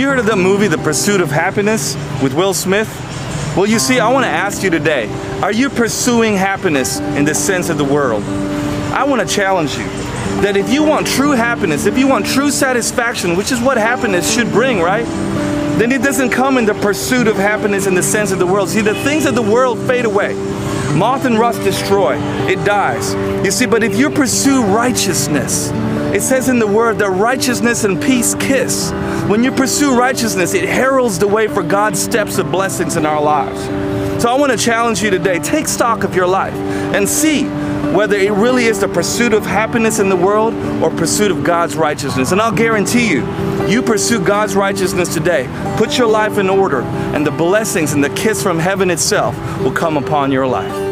You heard of the movie The Pursuit of Happyness with Will Smith? Well, you see, I want to ask you today are you pursuing happiness in the sense of the world? I want to challenge you that if you want true happiness, if you want true satisfaction, which is what happiness should bring, right? Then it doesn't come in the pursuit of happiness in the sense of the world. See, the things of the world fade away. Moth and rust destroy, it dies. You see, but if you pursue righteousness, it says in the word that righteousness and peace kiss. When you pursue righteousness, it heralds the way for God's steps of blessings in our lives. So I want to challenge you today take stock of your life and see whether it really is the pursuit of happiness in the world or pursuit of God's righteousness. And I'll guarantee you, you pursue God's righteousness today, put your life in order, and the blessings and the kiss from heaven itself will come upon your life.